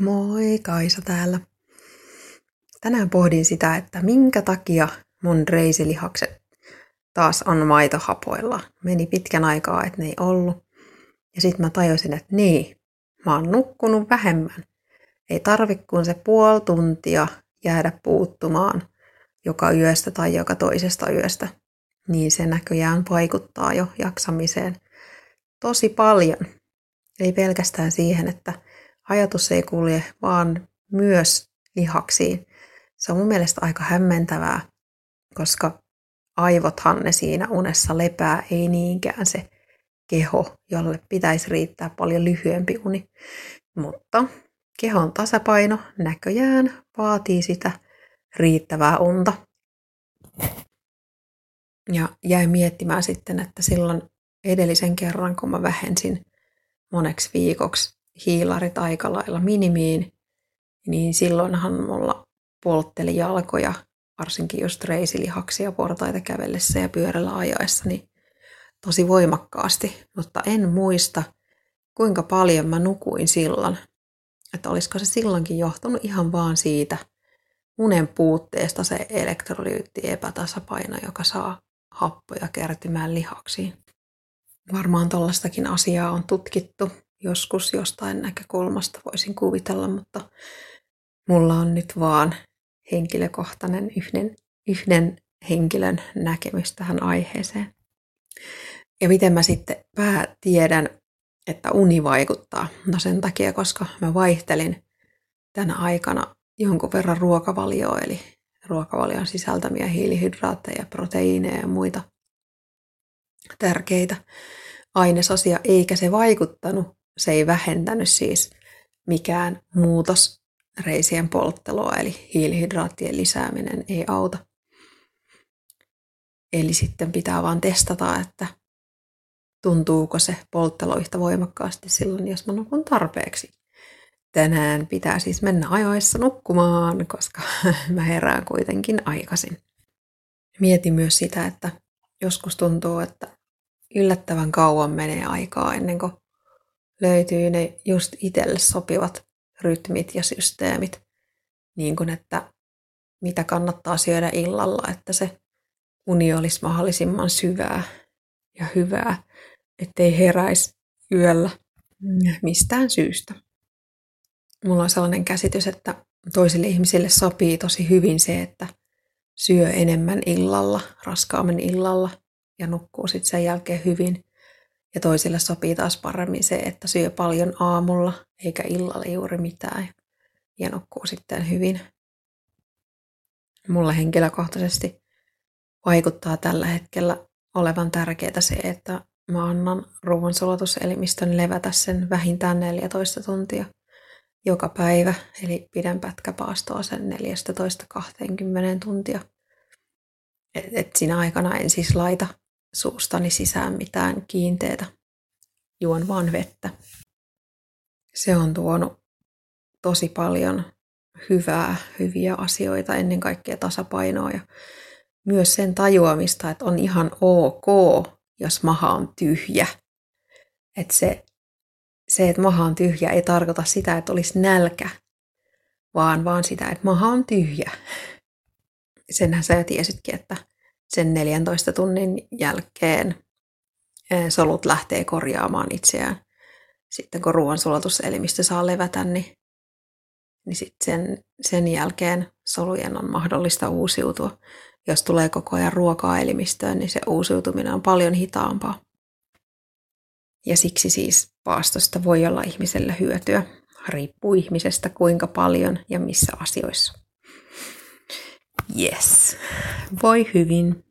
Moi, Kaisa täällä. Tänään pohdin sitä, että minkä takia mun reisilihakset taas on maitohapoilla. Meni pitkän aikaa, että ne ei ollut. Ja sitten mä tajusin, että niin, mä oon nukkunut vähemmän. Ei tarvi kuin se puoli tuntia jäädä puuttumaan joka yöstä tai joka toisesta yöstä. Niin se näköjään vaikuttaa jo jaksamiseen tosi paljon. Ei pelkästään siihen, että ajatus ei kulje, vaan myös lihaksiin. Se on mun mielestä aika hämmentävää, koska aivothan ne siinä unessa lepää, ei niinkään se keho, jolle pitäisi riittää paljon lyhyempi uni. Mutta kehon tasapaino näköjään vaatii sitä riittävää unta. Ja jäin miettimään sitten, että silloin edellisen kerran, kun mä vähensin moneksi viikoksi hiilarit aika lailla minimiin, niin silloinhan mulla poltteli jalkoja, varsinkin just reisilihaksia portaita kävellessä ja pyörällä ajaessa, niin tosi voimakkaasti, mutta en muista, kuinka paljon mä nukuin silloin. Että olisiko se silloinkin johtunut ihan vaan siitä unen puutteesta se elektrolyytti epätasapaino, joka saa happoja kertymään lihaksiin. Varmaan tollastakin asiaa on tutkittu joskus jostain näkökulmasta voisin kuvitella, mutta mulla on nyt vaan henkilökohtainen yhden, yhden henkilön näkemys tähän aiheeseen. Ja miten mä sitten pää tiedän, että uni vaikuttaa? No sen takia, koska mä vaihtelin tänä aikana jonkun verran ruokavalioa, eli ruokavalion sisältämiä hiilihydraatteja, proteiineja ja muita tärkeitä ainesosia, eikä se vaikuttanut se ei vähentänyt siis mikään muutos reisien polttelua, eli hiilihydraattien lisääminen ei auta. Eli sitten pitää vaan testata, että tuntuuko se polttelo yhtä voimakkaasti silloin, jos mä nukun tarpeeksi. Tänään pitää siis mennä ajoissa nukkumaan, koska mä herään kuitenkin aikaisin. Mietin myös sitä, että joskus tuntuu, että yllättävän kauan menee aikaa ennen kuin löytyy ne just itselle sopivat rytmit ja systeemit, niin kuin että mitä kannattaa syödä illalla, että se uni olisi mahdollisimman syvää ja hyvää, ettei heräisi yöllä mistään syystä. Mulla on sellainen käsitys, että toisille ihmisille sopii tosi hyvin se, että syö enemmän illalla, raskaammin illalla ja nukkuu sitten sen jälkeen hyvin. Ja toisille sopii taas paremmin se, että syö paljon aamulla eikä illalla juuri mitään ja nukkuu sitten hyvin. Mulle henkilökohtaisesti vaikuttaa tällä hetkellä olevan tärkeää se, että mä annan ruoansulatuselimistön levätä sen vähintään 14 tuntia joka päivä, eli pidän pätkäpaastoa sen 14-20 tuntia. Et, et siinä aikana en siis laita suustani sisään mitään kiinteitä. Juon vaan vettä. Se on tuonut tosi paljon hyvää, hyviä asioita, ennen kaikkea tasapainoa ja myös sen tajuamista, että on ihan ok, jos maha on tyhjä. Että se, se, että maha on tyhjä, ei tarkoita sitä, että olisi nälkä, vaan vaan sitä, että maha on tyhjä. Senhän sä tiesitkin, että sen 14 tunnin jälkeen eh, solut lähtee korjaamaan itseään. Sitten kun ruoansulatuselimistö saa levätä, niin, niin sitten sen, sen jälkeen solujen on mahdollista uusiutua. Jos tulee koko ajan ruokaa elimistöön, niin se uusiutuminen on paljon hitaampaa. Ja siksi siis paastosta voi olla ihmiselle hyötyä. Riippuu ihmisestä kuinka paljon ja missä asioissa. Yes. Voi hyvin.